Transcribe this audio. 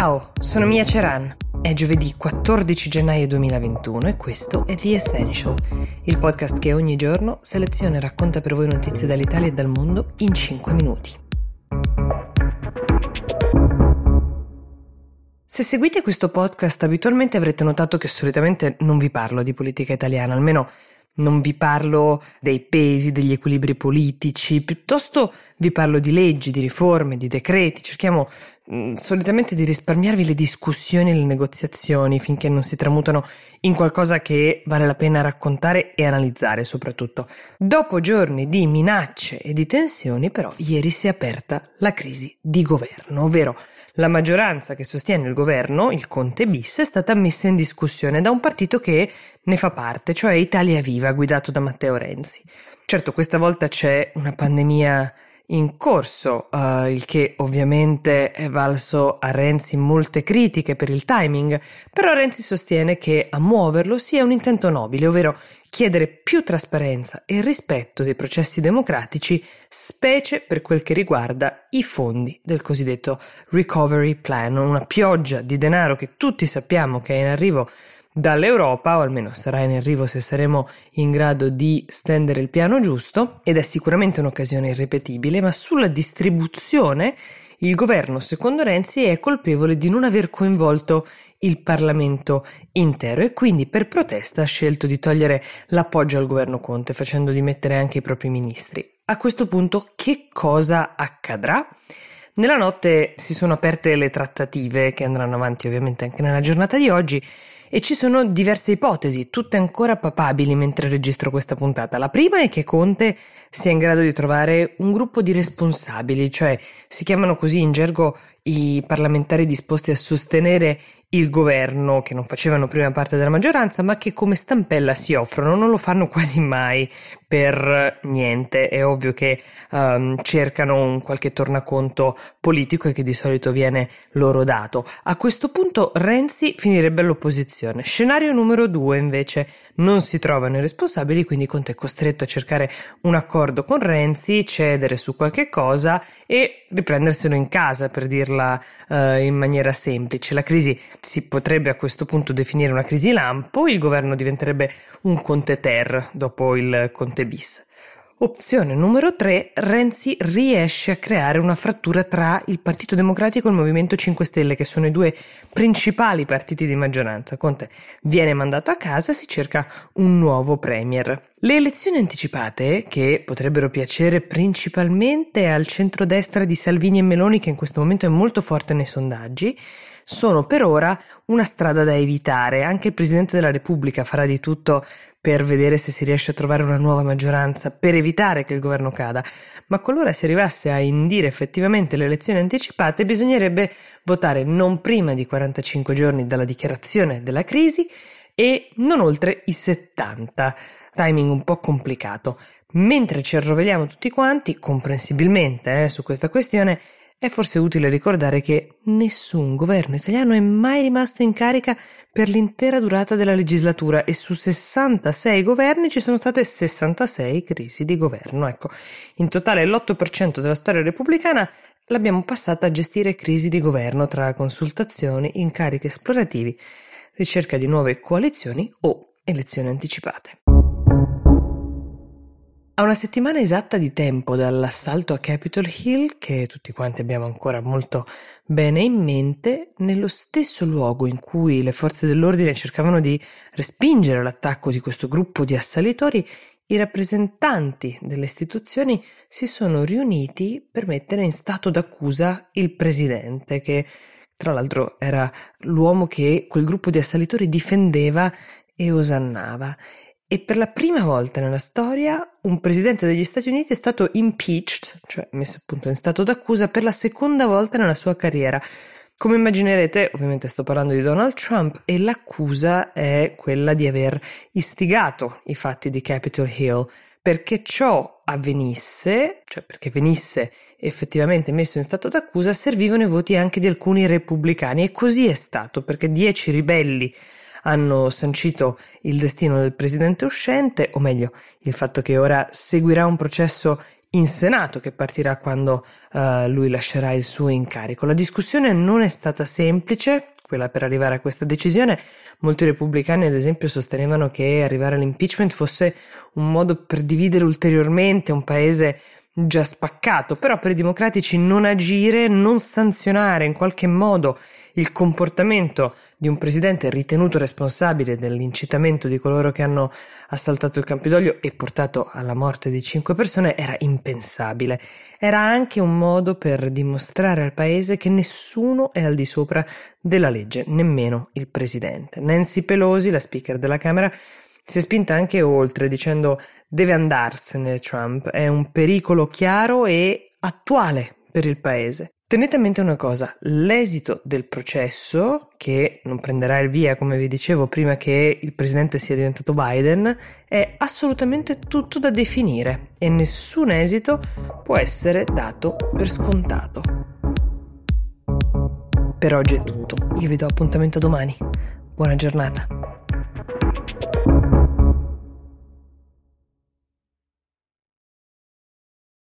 Ciao, sono Mia Ceran. È giovedì 14 gennaio 2021 e questo è The Essential, il podcast che ogni giorno seleziona e racconta per voi notizie dall'Italia e dal mondo in 5 minuti. Se seguite questo podcast abitualmente avrete notato che solitamente non vi parlo di politica italiana, almeno non vi parlo dei pesi, degli equilibri politici, piuttosto vi parlo di leggi, di riforme, di decreti. Cerchiamo solitamente di risparmiarvi le discussioni e le negoziazioni finché non si tramutano in qualcosa che vale la pena raccontare e analizzare soprattutto. Dopo giorni di minacce e di tensioni, però, ieri si è aperta la crisi di governo, ovvero la maggioranza che sostiene il governo, il Conte bis, è stata messa in discussione da un partito che ne fa parte, cioè Italia Viva, guidato da Matteo Renzi. Certo, questa volta c'è una pandemia in corso, uh, il che ovviamente è valso a Renzi molte critiche per il timing, però Renzi sostiene che a muoverlo sia un intento nobile, ovvero chiedere più trasparenza e rispetto dei processi democratici, specie per quel che riguarda i fondi del cosiddetto Recovery Plan, una pioggia di denaro che tutti sappiamo che è in arrivo dall'Europa, o almeno sarà in arrivo se saremo in grado di stendere il piano giusto, ed è sicuramente un'occasione irripetibile, ma sulla distribuzione il governo, secondo Renzi, è colpevole di non aver coinvolto il Parlamento intero e quindi per protesta ha scelto di togliere l'appoggio al governo Conte, facendo dimettere anche i propri ministri. A questo punto che cosa accadrà? Nella notte si sono aperte le trattative che andranno avanti ovviamente anche nella giornata di oggi e ci sono diverse ipotesi, tutte ancora papabili mentre registro questa puntata. La prima è che Conte sia in grado di trovare un gruppo di responsabili, cioè si chiamano così in gergo i parlamentari disposti a sostenere il governo, che non facevano prima parte della maggioranza, ma che come stampella si offrono, non lo fanno quasi mai per niente. È ovvio che um, cercano un qualche tornaconto politico e che di solito viene loro dato. A questo punto Renzi finirebbe all'opposizione. Scenario numero due, invece, non si trovano i responsabili, quindi Conte è costretto a cercare un accordo con Renzi, cedere su qualche cosa e riprenderselo in casa, per dirla uh, in maniera semplice. La crisi si potrebbe a questo punto definire una crisi lampo, il governo diventerebbe un Conte Ter dopo il Conte bis. Opzione numero 3, Renzi riesce a creare una frattura tra il Partito Democratico e il Movimento 5 Stelle, che sono i due principali partiti di maggioranza. Conte viene mandato a casa e si cerca un nuovo premier. Le elezioni anticipate, che potrebbero piacere principalmente al centrodestra di Salvini e Meloni, che in questo momento è molto forte nei sondaggi, sono per ora una strada da evitare. Anche il Presidente della Repubblica farà di tutto per vedere se si riesce a trovare una nuova maggioranza per evitare che il governo cada. Ma qualora si arrivasse a indire effettivamente le elezioni anticipate, bisognerebbe votare non prima di 45 giorni dalla dichiarazione della crisi e non oltre i 70. Timing un po' complicato. Mentre ci arroveliamo tutti quanti, comprensibilmente, eh, su questa questione, è forse utile ricordare che nessun governo italiano è mai rimasto in carica per l'intera durata della legislatura e su 66 governi ci sono state 66 crisi di governo. Ecco, in totale l'8% della storia repubblicana l'abbiamo passata a gestire crisi di governo tra consultazioni, incarichi esplorativi, ricerca di nuove coalizioni o elezioni anticipate. A una settimana esatta di tempo dall'assalto a Capitol Hill, che tutti quanti abbiamo ancora molto bene in mente, nello stesso luogo in cui le forze dell'ordine cercavano di respingere l'attacco di questo gruppo di assalitori, i rappresentanti delle istituzioni si sono riuniti per mettere in stato d'accusa il presidente, che tra l'altro era l'uomo che quel gruppo di assalitori difendeva e osannava e per la prima volta nella storia un presidente degli Stati Uniti è stato impeached, cioè messo appunto in stato d'accusa per la seconda volta nella sua carriera. Come immaginerete, ovviamente sto parlando di Donald Trump e l'accusa è quella di aver istigato i fatti di Capitol Hill. Perché ciò avvenisse, cioè perché venisse effettivamente messo in stato d'accusa, servivano i voti anche di alcuni repubblicani e così è stato perché dieci ribelli hanno sancito il destino del presidente uscente, o meglio, il fatto che ora seguirà un processo in Senato che partirà quando uh, lui lascerà il suo incarico. La discussione non è stata semplice, quella per arrivare a questa decisione. Molti repubblicani, ad esempio, sostenevano che arrivare all'impeachment fosse un modo per dividere ulteriormente un paese già spaccato, però per i democratici non agire, non sanzionare in qualche modo il comportamento di un presidente ritenuto responsabile dell'incitamento di coloro che hanno assaltato il Campidoglio e portato alla morte di cinque persone era impensabile. Era anche un modo per dimostrare al paese che nessuno è al di sopra della legge, nemmeno il presidente. Nancy Pelosi, la speaker della Camera, si è spinta anche oltre dicendo deve andarsene Trump, è un pericolo chiaro e attuale per il paese. Tenete a mente una cosa, l'esito del processo, che non prenderà il via, come vi dicevo, prima che il presidente sia diventato Biden, è assolutamente tutto da definire e nessun esito può essere dato per scontato. Per oggi è tutto, io vi do appuntamento domani. Buona giornata.